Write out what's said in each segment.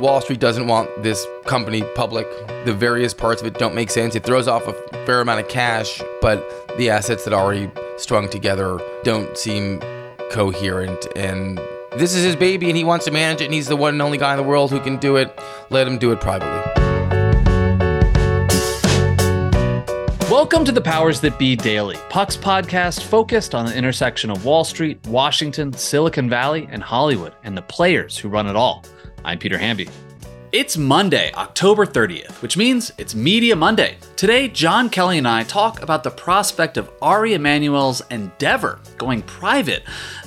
Wall Street doesn't want this company public. The various parts of it don't make sense. It throws off a fair amount of cash, but the assets that are already strung together don't seem coherent. And this is his baby, and he wants to manage it, and he's the one and only guy in the world who can do it. Let him do it privately. Welcome to the Powers That Be Daily, Puck's podcast focused on the intersection of Wall Street, Washington, Silicon Valley, and Hollywood, and the players who run it all. I'm Peter Hamby. It's Monday, October 30th, which means it's Media Monday. Today, Jon Kelly and I talk about the prospect of Ari Emanuel's Endeavor going private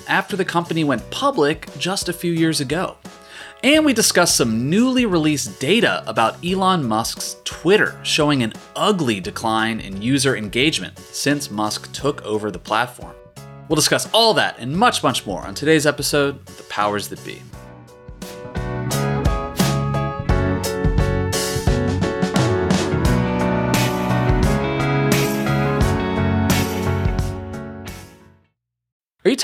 after the company went public just a few years ago. And we discuss some newly released data about Elon Musk's Twitter showing an ugly decline in user engagement since Musk took over the platform. We'll discuss all that and much, much more on today's episode of The Powers That Be.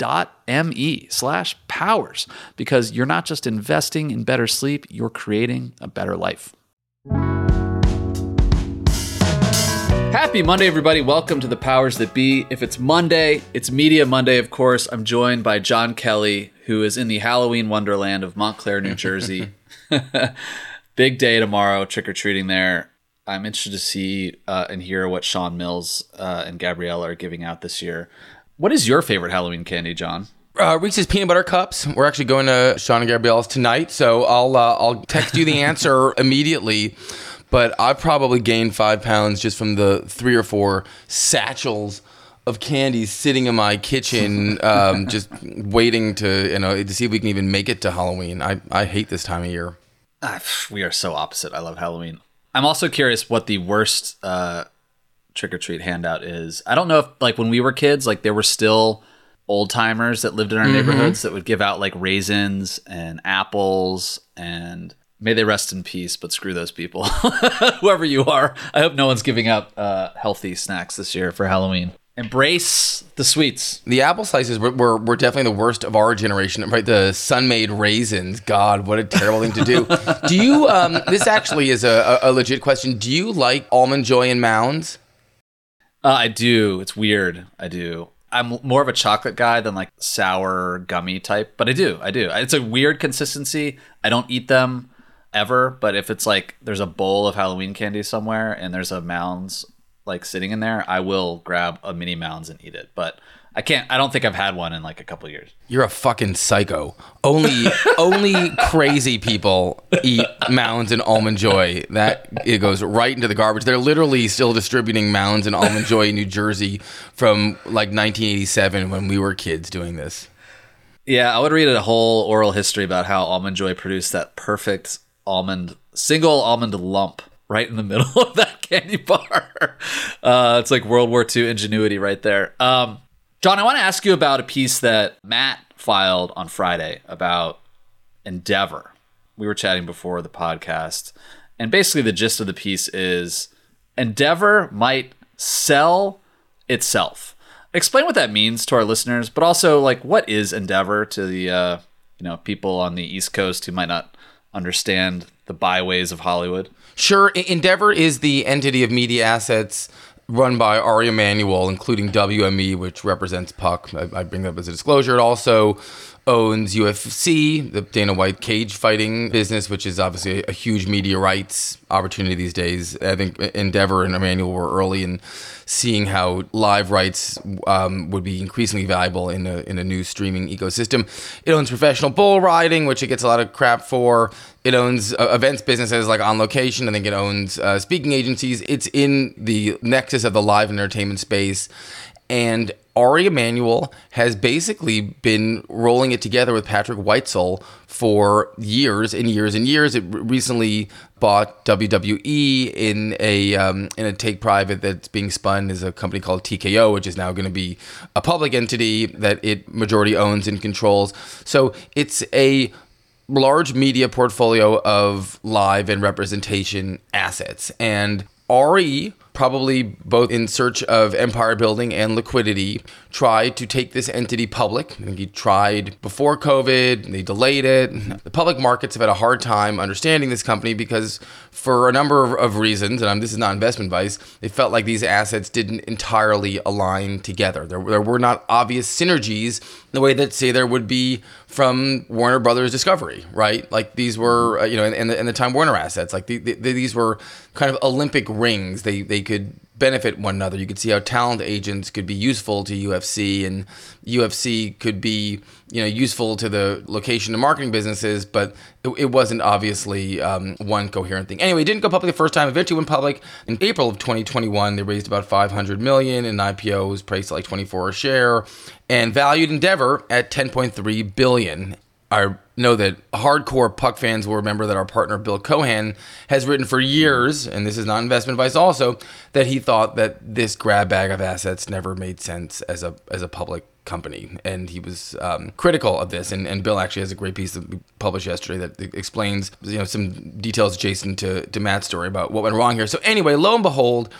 me slash powers because you're not just investing in better sleep, you're creating a better life. Happy Monday, everybody. Welcome to the Powers That Be. If it's Monday, it's Media Monday, of course. I'm joined by Jon Kelly, who is in the Halloween wonderland of Montclair, New Jersey. Big day tomorrow, trick or treating there. I'm interested to see uh, and hear what Sean Mills uh, and Gabrielle are giving out this year. What is your favorite Halloween candy, Jon? Uh, Reese's peanut butter cups. We're actually going to Sean and Gabrielle's tonight, so I'll uh, I'll text you the answer immediately. But I've probably gained five pounds just from the three or four satchels of candies sitting in my kitchen, um, just waiting to you know to see if we can even make it to Halloween. I I hate this time of year. Ah, we are so opposite. I love Halloween. I'm also curious what the worst uh, trick or treat handout is. I don't know if like when we were kids, like there were still old timers that lived in our mm-hmm. neighborhoods that would give out like raisins and apples and may they rest in peace, but screw those people. Whoever you are, I hope no one's giving out uh, healthy snacks this year for Halloween. Embrace the sweets. The apple slices were, were, were, definitely the worst of our generation, right? The Sun-Maid raisins. God, what a terrible thing to do. Do you? Um, this actually is a, a legit question. Do you like almond joy and mounds? Uh, I do. It's weird. I do. I'm more of a chocolate guy than like sour gummy type, but I do. I do. It's a weird consistency. I don't eat them ever, but if it's like there's a bowl of Halloween candy somewhere and there's a mounds like sitting in there, I will grab a mini mounds and eat it. But I can't. I don't think I've had one in like a couple years. You're a fucking psycho. Only, only crazy people eat Mounds and Almond Joy. That it goes right into the garbage. They're literally still distributing Mounds and Almond Joy in New Jersey from like 1987 when we were kids doing this. Yeah, I would read a whole oral history about how Almond Joy produced that perfect almond, single almond lump right in the middle of that candy bar. Uh, it's like World War II ingenuity right there. Um, Jon, I want to ask you about a piece that Matt filed on Friday about Endeavor. We were chatting before the podcast, and basically the gist of the piece is Endeavor might sell itself. Explain what that means to our listeners, but also like what is Endeavor to the uh, you know people on the East Coast who might not understand the byways of Hollywood. Sure, Endeavor is the entity of media assets run by Ari Emanuel, including WME, which represents Puck. I, I bring that up as a disclosure. It also owns UFC, the Dana White cage fighting business, which is obviously a, huge media rights opportunity these days. I think Endeavor and Emanuel were early in seeing how live rights um, would be increasingly valuable in a, in a new streaming ecosystem. It owns professional bull riding, which it gets a lot of crap for. It owns uh, events businesses like On Location. I think it owns uh, speaking agencies. It's in the nexus of the live entertainment space. And Ari Emanuel has basically been rolling it together with Patrick Whitesell for years and years and years. It recently bought WWE in a um, in a take private that's being spun as a company called TKO, which is now going to be a public entity that it majority owns and controls. So it's a large media portfolio of live and representation assets. And Ari probably both in search of empire building and liquidity, tried to take this entity public. I think he tried before COVID, they delayed it. The public markets have had a hard time understanding this company because, for a number of, reasons, and I'm, this is not investment advice, they felt like these assets didn't entirely align together. There, there were not obvious synergies the way that, say, there would be from Warner Brothers Discovery, right? Like these were, uh, you know, and, the, and the Time Warner assets, like the, the, these were kind of Olympic rings. They, they could benefit one another. You could see how talent agents could be useful to UFC, and UFC could be you know useful to the location and marketing businesses, but it, it wasn't obviously um, one coherent thing. Anyway, it didn't go public the first time. Eventually went public in April of 2021. They raised about 500 million, and IPO was priced at like 24 a share, and valued Endeavor at 10.3 billion. I know that hardcore puck fans will remember that our partner Bill Cohan has written for years, and this is not investment advice also, that he thought that this grab bag of assets never made sense as a as a public company, and he was um, critical of this. And, and Bill actually has a great piece that we published yesterday that explains you know some details adjacent to to Matt's story about what went wrong here. So anyway, lo and behold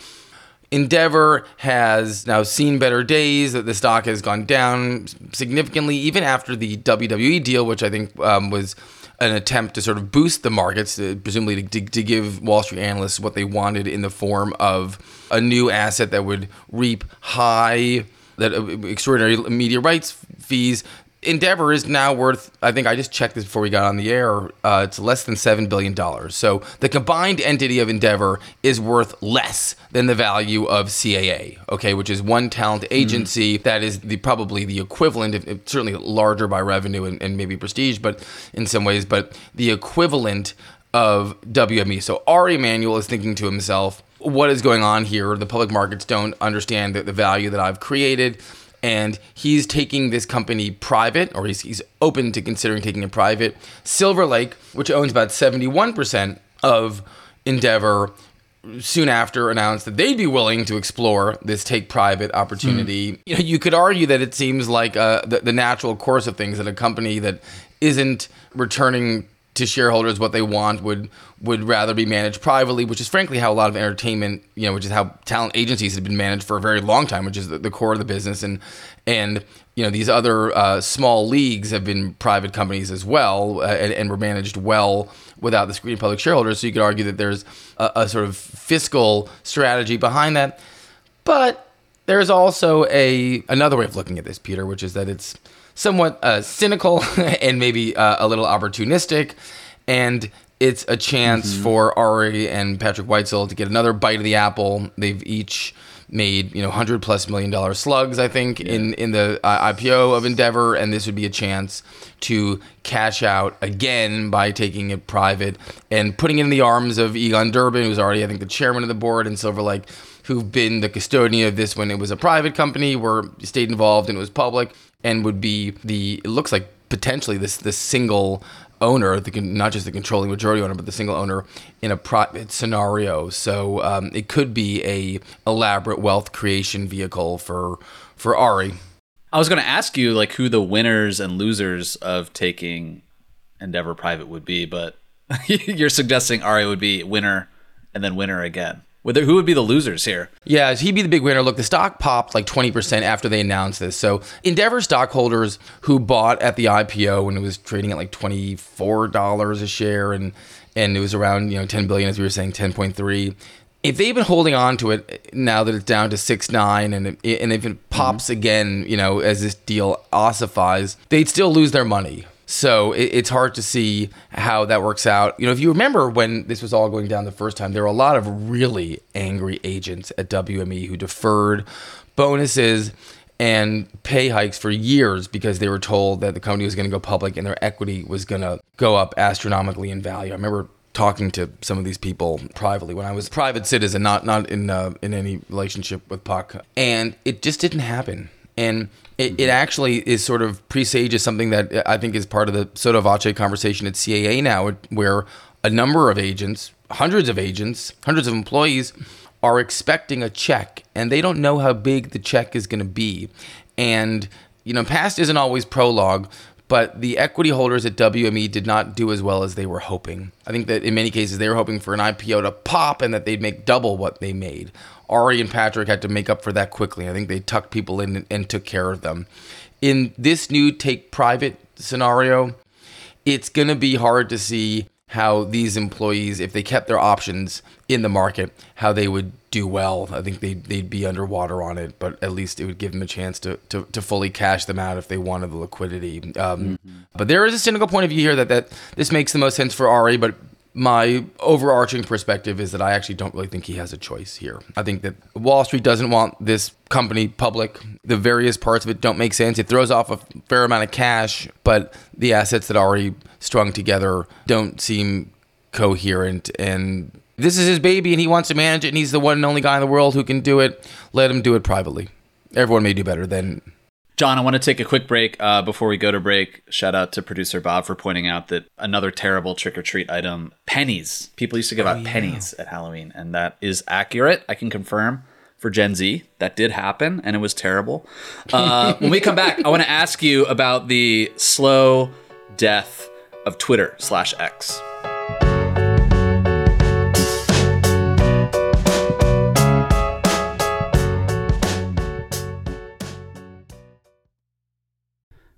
Endeavor has now seen better days. That the stock has gone down significantly, even after the WWE deal, which I think um, was an attempt to sort of boost the markets, uh, presumably to, to, give Wall Street analysts what they wanted in the form of a new asset that would reap high, that uh, extraordinary media rights fees Endeavor is now worth, I think I just checked this before we got on the air, uh, it's less than $7 billion. So the combined entity of Endeavor is worth less than the value of CAA, okay, which is one talent hmm. agency mm. that is the probably the equivalent, of, certainly larger by revenue and, and maybe prestige, but in some ways, but the equivalent of WME. So Ari Emanuel is thinking to himself, what is going on here? The public markets don't understand the, the value that I've created and he's taking this company private, or he's, he's open to considering taking it private. Silver Lake, which owns about 71% of Endeavor, soon after announced that they'd be willing to explore this take private opportunity. Mm. You know, you could argue that it seems like uh, the, the natural course of things that a company that isn't returning to shareholders what they want would would rather be managed privately, which is frankly how a lot of entertainment, you know, which is how talent agencies have been managed for a very long time, which is the, the core of the business, and and you know these other uh, small leagues have been private companies as well, uh, and, and, were managed well without the screen of public shareholders. So you could argue that there's a, a sort of fiscal strategy behind that, but there's also a another way of looking at this, Peter, which is that it's somewhat uh, cynical and maybe uh, a little opportunistic. And it's a chance mm-hmm. for Ari and Patrick Whitesell to get another bite of the apple. They've each made you know hundred plus million dollar slugs, I think, yeah. in in the uh, IPO of Endeavor, and this would be a chance to cash out again by taking it private and putting it in the arms of Egon Durban, who's already I think the chairman of the board, and Silver Lake, who've been the custodian of this when it was a private company, were stayed involved and it was public and would be the it looks like potentially this this single owner, the not just the controlling majority owner, but the single owner in a private scenario. So um, it could be a elaborate wealth creation vehicle for for Ari. I was going to ask you like who the winners and losers of taking Endeavor private would be, but you're suggesting Ari would be winner and then winner again. Would there, who would be the losers here? Yeah, he'd be the big winner. Look, the stock popped like 20% after they announced this. So Endeavor stockholders who bought at the IPO when it was trading at like $24 a share and and it was around, you know, 10 billion as we were saying, 10.3 if they've been holding on to it now that it's down to six nine and it, and if it pops mm-hmm. again, you know, as this deal ossifies, they'd still lose their money. So it, it's hard to see how that works out. You know, if you remember when this was all going down the first time, there were a lot of really angry agents at WME who deferred bonuses and pay hikes for years because they were told that the company was going to go public and their equity was going to go up astronomically in value. I remember talking to some of these people privately when I was a private citizen, not not in uh, in any relationship with Puck, and it just didn't happen. And it, it actually is sort of presages something that I think is part of the sotto voce conversation at CAA now, where a number of agents, hundreds of agents, hundreds of employees are expecting a check and they don't know how big the check is going to be. And, you know, past isn't always prologue, but the equity holders at WME did not do as well as they were hoping. I think that in many cases they were hoping for an IPO to pop and that they'd make double what they made. Ari and Patrick had to make up for that quickly. I think they tucked people in and, took care of them. In this new take private scenario, it's going to be hard to see how these employees, if they kept their options in the market, how they would do well. I think they'd, they'd be underwater on it, but at least it would give them a chance to, to, to fully cash them out if they wanted the liquidity. Um, mm-hmm. But there is a cynical point of view here that, that this makes the most sense for Ari, but my overarching perspective is that I actually don't really think he has a choice here. I think that Wall Street doesn't want this company public. The various parts of it don't make sense. It throws off a fair amount of cash, but the assets that are already strung together don't seem coherent and this is his baby and he wants to manage it and he's the one and only guy in the world who can do it. Let him do it privately. Everyone may do better than Jon, I want to take a quick break uh, before we go to break. Shout out to producer Bob for pointing out that another terrible trick or treat item pennies. People used to give oh, out yeah. pennies at Halloween, and that is accurate. I can confirm for Gen Z. That did happen, and it was terrible. Uh, when we come back, I want to ask you about the slow death of Twitter slash X.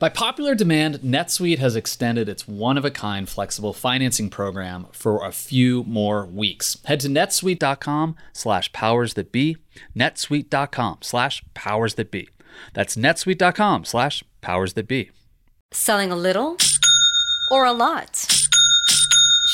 By popular demand, NetSuite has extended its one of a kind flexible financing program for a few more weeks. Head to netsuite.com slash powers that be, netsuite.com slash powers that be. That's netsuite.com slash powers that be. Selling a little or a lot?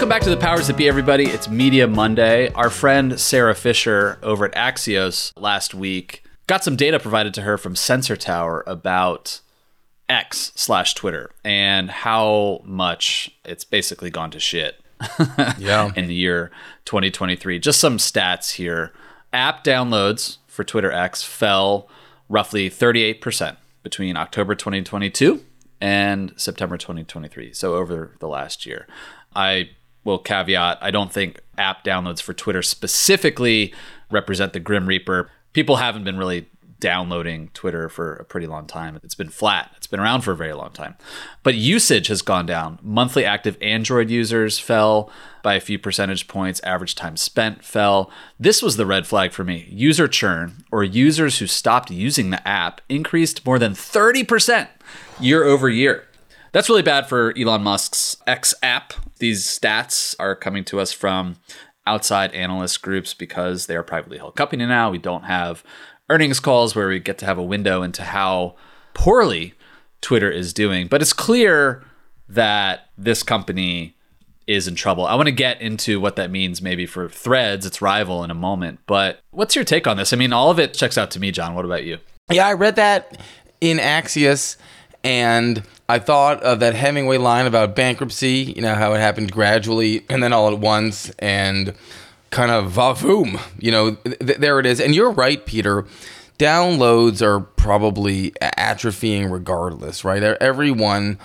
Welcome back to the Powers That Be, everybody. It's Media Monday. Our friend Sara Fischer over at Axios last week got some data provided to her from Sensor Tower about X slash Twitter and how much it's basically gone to shit. Yeah. in the year 2023. Just some stats here. App downloads for Twitter X fell roughly 38% between October 2022 and September 2023. So over the last year. I will caveat I don't think app downloads for Twitter specifically represent the Grim Reaper. People haven't been really downloading Twitter for a pretty long time. It's been flat. It's been around for a very long time. But usage has gone down. Monthly active Android users fell by a few percentage points. Average time spent fell. This was the red flag for me. User churn, or users who stopped using the app, increased more than 30% year over year. That's really bad for Elon Musk's X app. These stats are coming to us from outside analyst groups because they are privately held company now. We don't have earnings calls where we get to have a window into how poorly Twitter is doing. But it's clear that this company is in trouble. I want to get into what that means maybe for Threads, its rival, in a moment. But what's your take on this? I mean, all of it checks out to me, Jon. What about you? Yeah, I read that in Axios, and I thought of that Hemingway line about bankruptcy. You know how it happened gradually and then all at once, and kind of vavoom. You know, th- there it is. And you're right, Peter. Downloads are probably atrophying regardless, right? Everyone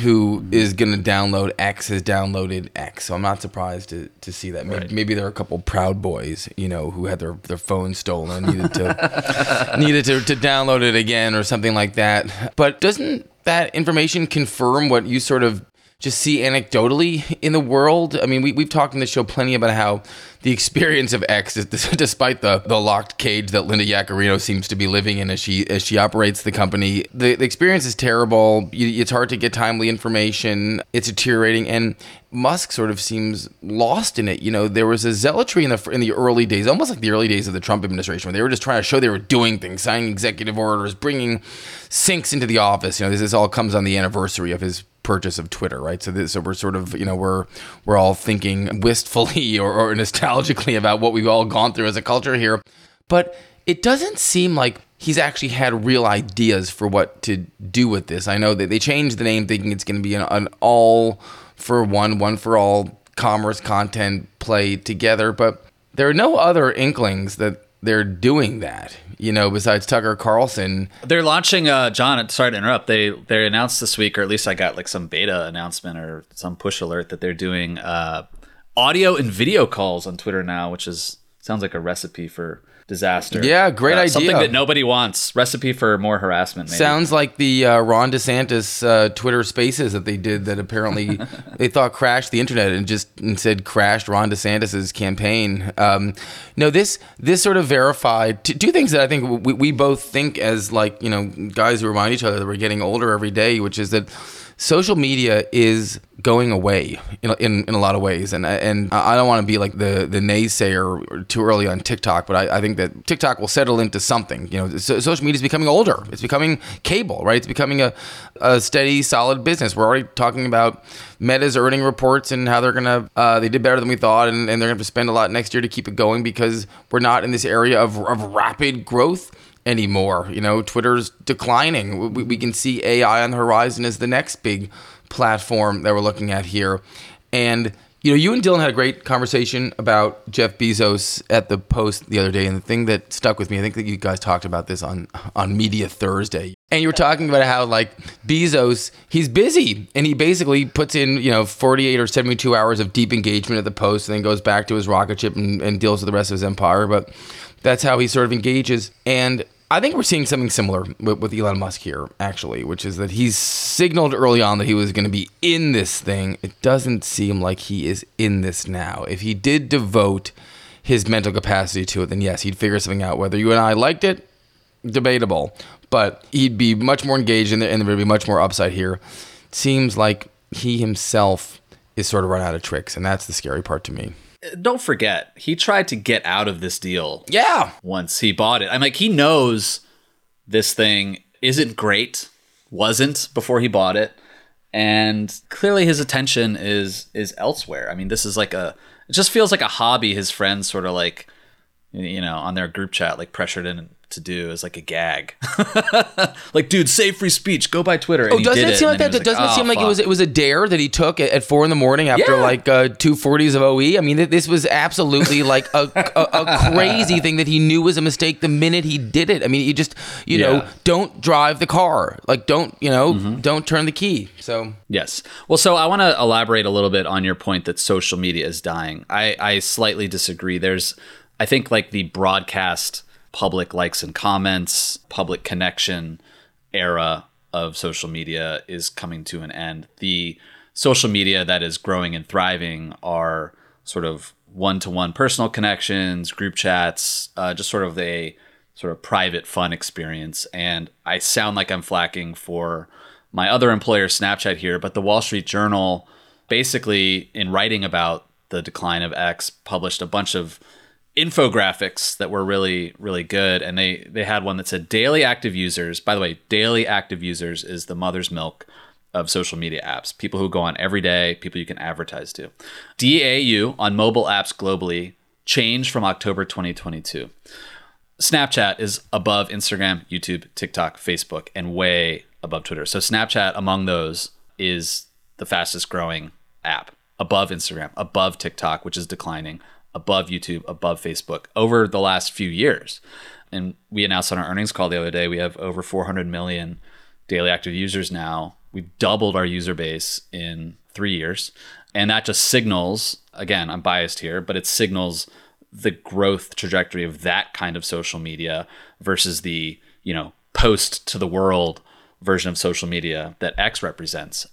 who is going to download X has downloaded X. So I'm not surprised to, to see that. Maybe, Right. maybe there are a couple proud boys, you know, who had their, their phone stolen and needed to needed to, to download it again or something like that. But doesn't that information confirm what you sort of just see anecdotally in the world? I mean, we, we've talked in the show plenty about how the experience of X, is, despite the, the locked cage that Linda Yaccarino seems to be living in as she as she operates the company, the, the experience is terrible. You, it's hard to get timely information. It's deteriorating, and Musk sort of seems lost in it. You know, there was a zealotry in the in the early days, almost like the early days of the Trump administration, where they were just trying to show they were doing things, signing executive orders, bringing sinks into the office. You know, this, this all comes on the anniversary of his purchase of Twitter, right? So, this, so we're sort of, you know, we're we're all thinking wistfully or, or nostalgically about what we've all gone through as a culture here, but it doesn't seem like he's actually had real ideas for what to do with this. I know that they changed the name, thinking it's going to be an, an all for one, one for all commerce content play together, but there are no other inklings that they're doing that. You know, besides Tucker Carlson, They're launching. Uh, Jon, sorry to interrupt. They they announced this week, or at least I got like some beta announcement or some push alert that they're doing uh, audio and video calls on Twitter now, which is sounds like a recipe for disaster. Yeah, great Uh, Something that nobody wants. Recipe for more harassment. Maybe. Sounds like the uh, Ron DeSantis uh, Twitter Spaces that they did that apparently they thought crashed the internet and just instead crashed Ron DeSantis's campaign. Um, no, this this sort of verified t- two things that I think we, we both think as like you know guys who remind each other that we're getting older every day, which is that social media is going away in, in, in a lot of ways. And, and I don't want to be like the, the naysayer too early on TikTok, but I, I think that TikTok will settle into something. You know, so, social media is becoming older. It's becoming cable, right? It's becoming a, a steady, solid business. We're already talking about Meta's earning reports and how they're going to, uh, they did better than we thought, and, and they're going to spend a lot next year to keep it going because we're not in this area of, of rapid growth anymore. You know, Twitter's declining. We, we can see AI on the horizon as the next big platform that we're looking at here. And You know, you and Dylan had a great conversation about Jeff Bezos at the Post the other day, and the thing that stuck with me, I think that you guys talked about this on on Media Thursday, and you were talking about how like Bezos, he's busy, and he basically puts in you know 48 or 72 hours of deep engagement at the Post, and then goes back to his rocket ship and, and deals with the rest of his empire. But that's how he sort of engages, and I think we're seeing something similar with, with, Elon Musk here, actually, which is that he's signaled early on that he was going to be in this thing. It doesn't seem like he is in this now. If he did devote his mental capacity to it, then yes, he'd figure something out. Whether you and I liked it, debatable, but he'd be much more engaged in there, and there would be much more upside here. It seems like he himself is sort of run out of tricks, and that's the scary part to me don't forget, he tried to get out of this deal. Yeah. Once he bought it. I'm like, he knows this thing isn't great, wasn't before he bought it. And clearly his attention is is elsewhere. I mean, this is like a it just feels like a hobby his friends sort of like you know, on their group chat like pressured in to do as like a gag. like, dude, save free speech. Go by Twitter. And oh, doesn't it seem like that? doesn't it seem like it was it was a dare that he took at, at four in the morning after yeah. like uh, two forties of OE? I mean, this was absolutely like a, a, a, crazy thing that he knew was a mistake the minute he did it. I mean, you just you yeah. know don't drive the car. Like, don't you know mm-hmm. don't turn the key. So yes. Well, so I want to elaborate a little bit on your point that social media is dying. I I slightly disagree. There's I think like the broadcast public likes and comments, public connection era of social media is coming to an end. The social media that is growing and thriving are sort of one-to-one personal connections, group chats, uh, just sort of a sort of private fun experience. And I sound like I'm flacking for my other employer, Snapchat, here, but the Wall Street Journal, basically, in writing about the decline of X, published a bunch of infographics that were really really good and they they had one that said daily active users by the way daily active users is the mother's milk of social media apps. People who go on every day people you can advertise to. Dau on mobile apps globally changed from october 2022 snapchat is above instagram youtube tiktok facebook and way above twitter. So snapchat among those is the fastest growing app above instagram above tiktok which is declining above YouTube, above Facebook over the last few years. And we announced on our earnings call the other day we have over 400 million daily active users now. We've doubled our user base in three years. And that just signals, again, I'm biased here, but it signals the growth trajectory of that kind of social media versus the, you know, post to the world version of social media that X represents.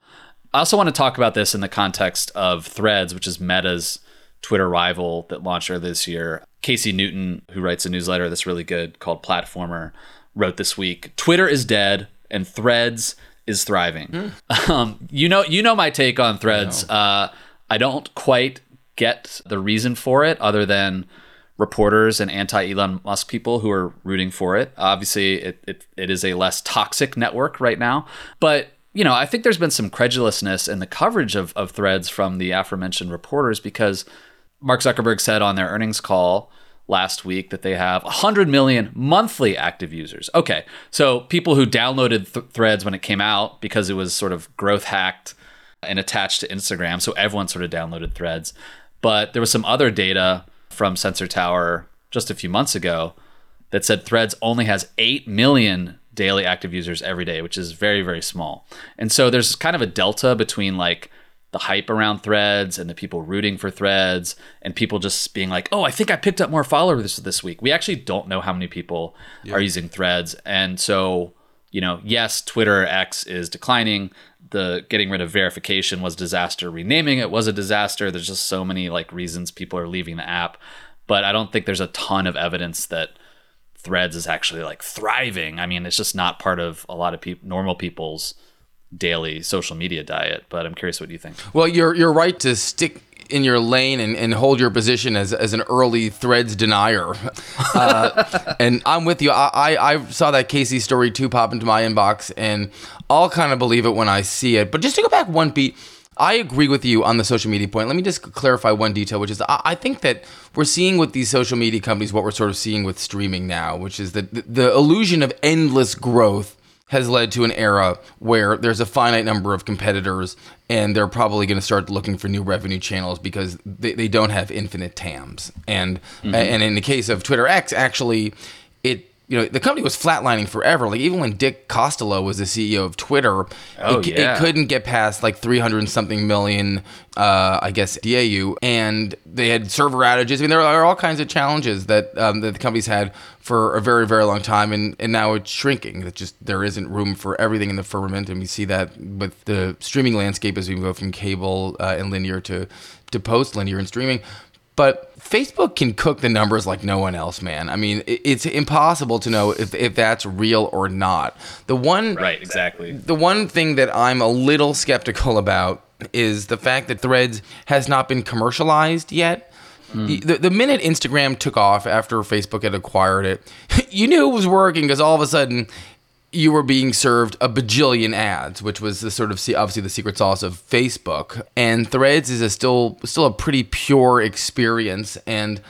I also want to talk about this in the context of Threads, which is Meta's Twitter rival that launched earlier this year. Casey Newton, who writes a newsletter that's really good called Platformer, wrote this week Twitter is dead and Threads is thriving. Mm. Um, you know, you know my take on Threads. I, uh, I don't quite get the reason for it, other than reporters and anti Elon Musk people who are rooting for it. Obviously, it, it, it is a less toxic network right now, but you know, I think there's been some credulousness in the coverage of, of threads from the aforementioned reporters because Mark Zuckerberg said on their earnings call last week that they have 100 million monthly active users. Okay, so people who downloaded th- threads when it came out because it was sort of growth hacked and attached to Instagram, so everyone sort of downloaded threads. But there was some other data from Sensor Tower just a few months ago that said threads only has 8 million daily active users every day, which is very, very small. And so there's kind of a delta between like the hype around threads and the people rooting for threads and people just being like, oh, I think I picked up more followers this week. We actually don't know how many people yeah. are using threads. And so, you know, yes, Twitter X is declining. The getting rid of verification was disaster. Renaming it was a disaster. There's just so many like reasons people are leaving the app. But I don't think there's a ton of evidence that threads is actually like thriving. I mean, it's just not part of a lot of people normal people's daily social media diet. But I'm curious what you think. Well, you're you're right to stick in your lane and, and hold your position as, as an early threads denier. Uh, and I'm with you. I, I, I, saw that Casey story too pop into my inbox, and I'll kind of believe it when I see it. But just to go back one beat, I agree with you on the social media point. Let me just clarify one detail, which is I, I think that we're seeing with these social media companies what we're sort of seeing with streaming now, which is that the, the illusion of endless growth has led to an era where there's a finite number of competitors and they're probably going to start looking for new revenue channels because they, they don't have infinite TAMs. And mm-hmm. and in the case of Twitter X, actually, it you know the company was flatlining forever. Like even when Dick Costolo was the CEO of Twitter, Oh, it, yeah. it couldn't get past like 300 and something million, uh, I guess, DAU, and they had server outages. I mean, there are all kinds of challenges that um, that the companies had for a very, very long time, and, and now it's shrinking. It's just there isn't room for everything in the firmament, and we see that with the streaming landscape as we go from cable uh, and linear to to post linear and streaming. But Facebook can cook the numbers like no one else, man. I mean, it's impossible to know if, if that's real or not. The one Right, exactly. the one thing that I'm a little skeptical about is the fact that Threads has not been commercialized yet. Hmm. The, the minute Instagram took off after Facebook had acquired it, you knew it was working because all of a sudden you were being served a bajillion ads, which was the sort of obviously the secret sauce of Facebook. And Threads is a still still a pretty pure experience, and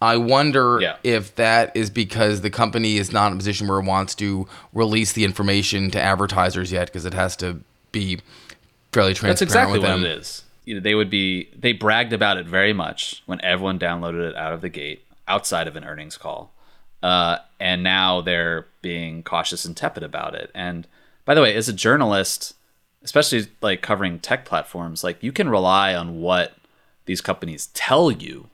I wonder Yeah. if that is because the company is not in a position where it wants to release the information to advertisers yet, because it has to be fairly transparent That's exactly what it is. You know, they would be they bragged about it very much when everyone downloaded it out of the gate outside of an earnings call. Uh, and now they're being cautious and tepid about it. And by the way, as a journalist, especially like covering tech platforms, like you can rely on what these companies tell you,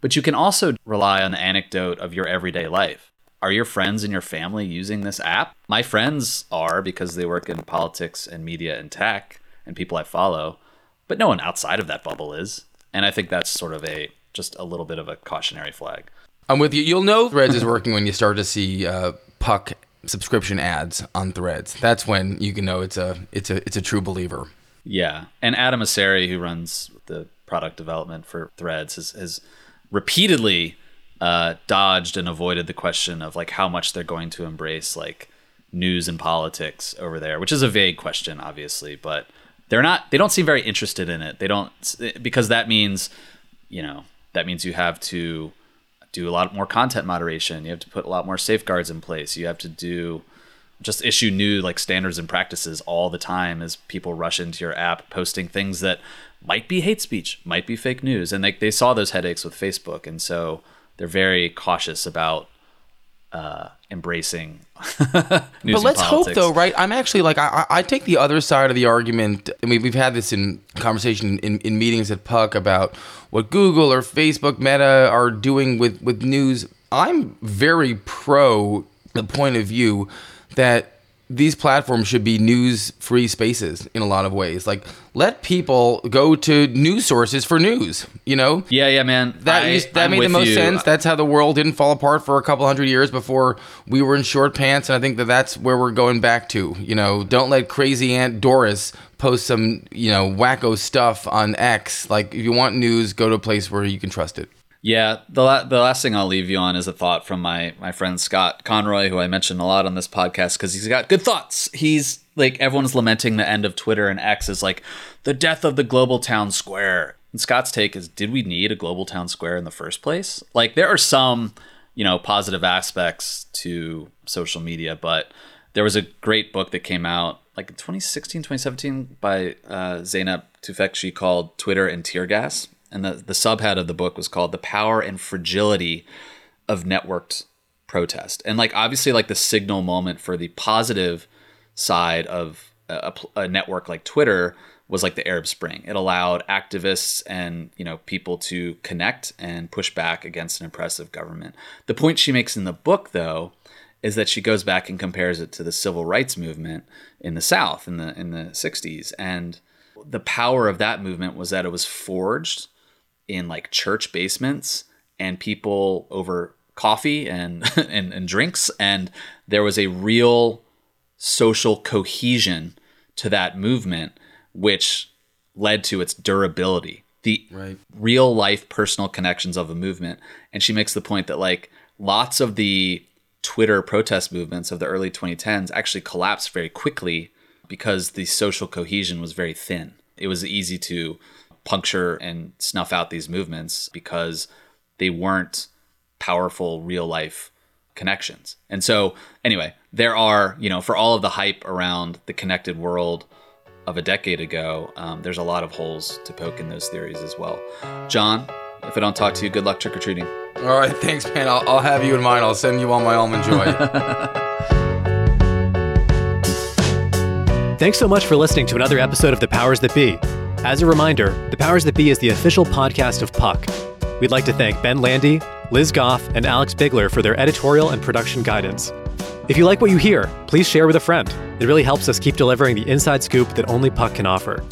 but you can also rely on the anecdote of your everyday life. Are your friends and your family using this app? My friends are because they work in politics and media and tech and people I follow, but no one outside of that bubble is. And I think that's sort of a just a little bit of a cautionary flag. I'm with you. You'll know Threads is working when you start to see uh, Puck subscription ads on Threads. That's when you can know it's a it's a it's a true believer. Yeah, and Adam Mosseri, who runs the product development for Threads, has, has repeatedly uh, dodged and avoided the question of like how much they're going to embrace like news and politics over there, which is a vague question, obviously, but they're not. They don't seem very interested in it. They don't because that means, you know, that means you have to do a lot more content moderation. You have to put a lot more safeguards in place. You have to do just issue new like standards and practices all the time as people rush into your app posting things that might be hate speech, might be fake news. And they, they saw those headaches with Facebook. And so they're very cautious about uh, embracing news But let's hope, though, right? I'm actually like I, I I take the other side of the argument. I mean, we've had this in conversation in, in meetings at Puck about what Google or Facebook, Meta are doing with with news. I'm very pro the point of view that these platforms should be news free spaces in a lot of ways. Like, let people go to news sources for news. You know, Yeah, yeah, man. that I- used, that I'm made the most you. sense. That's how the world didn't fall apart for a couple hundred years before we were in short pants, and I think that that's where we're going back to. You know, don't let crazy Aunt Doris post some you know wacko stuff on X. Like, if you want news, go to a place where you can trust it. Yeah, the la- the last thing I'll leave you on is a thought from my my friend Scott Conroy, who I mentioned a lot on this podcast because he's got good thoughts. He's like everyone's lamenting the end of Twitter and X is like the death of the global town square. And Scott's take is, did we need a global town square in the first place? Like there are some, you know, positive aspects to social media, but there was a great book that came out like in 2016, 2017 by uh, Zeynep Tufekci called Twitter and Tear Gas. And the, the subhead of the book was called The Power and Fragility of Networked Protest. And like obviously like the signal moment for the positive side of a, a network like Twitter was like the Arab Spring. It allowed activists and you know people to connect and push back against an oppressive government. The point she makes in the book though is that she goes back and compares it to the civil rights movement in the South in the in the 60s and the power of that movement was that it was forged in like church basements and people over coffee and, and and drinks and there was a real social cohesion to that movement which led to its durability the Right. real life personal connections of a movement and she makes the point that like lots of the twitter protest movements of the early 2010s actually collapsed very quickly because the social cohesion was very thin it was easy to puncture and snuff out these movements because they weren't powerful real life connections and so anyway there are, you know, for all of the hype around the connected world of a decade ago, um, there's a lot of holes to poke in those theories as well. Jon, if I don't talk to you, good luck trick or treating. All right, thanks, man. I'll, I'll have you in mind. I'll send you all my almond joy. Thanks so much for listening to another episode of The Powers That Be. As a reminder, The Powers That Be is the official podcast of Puck. We'd like to thank Ben Landy, Liz Goff, and Alex Bigler for their editorial and production guidance. If you like what you hear, please share with a friend. It really helps us keep delivering the inside scoop that only Puck can offer.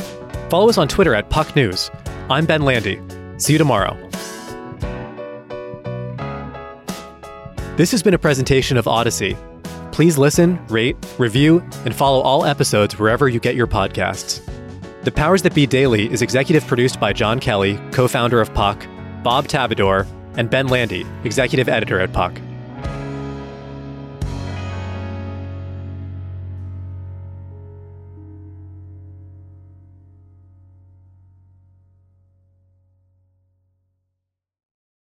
Follow us on Twitter at Puck News. I'm Ben Landy. See you tomorrow. This has been a presentation of Odyssey. Please listen, rate, review, and follow all episodes wherever you get your podcasts. The Powers That Be Daily is executive produced by Jon Kelly, co founder of Puck, Bob Tabador, and Ben Landy, executive editor at Puck.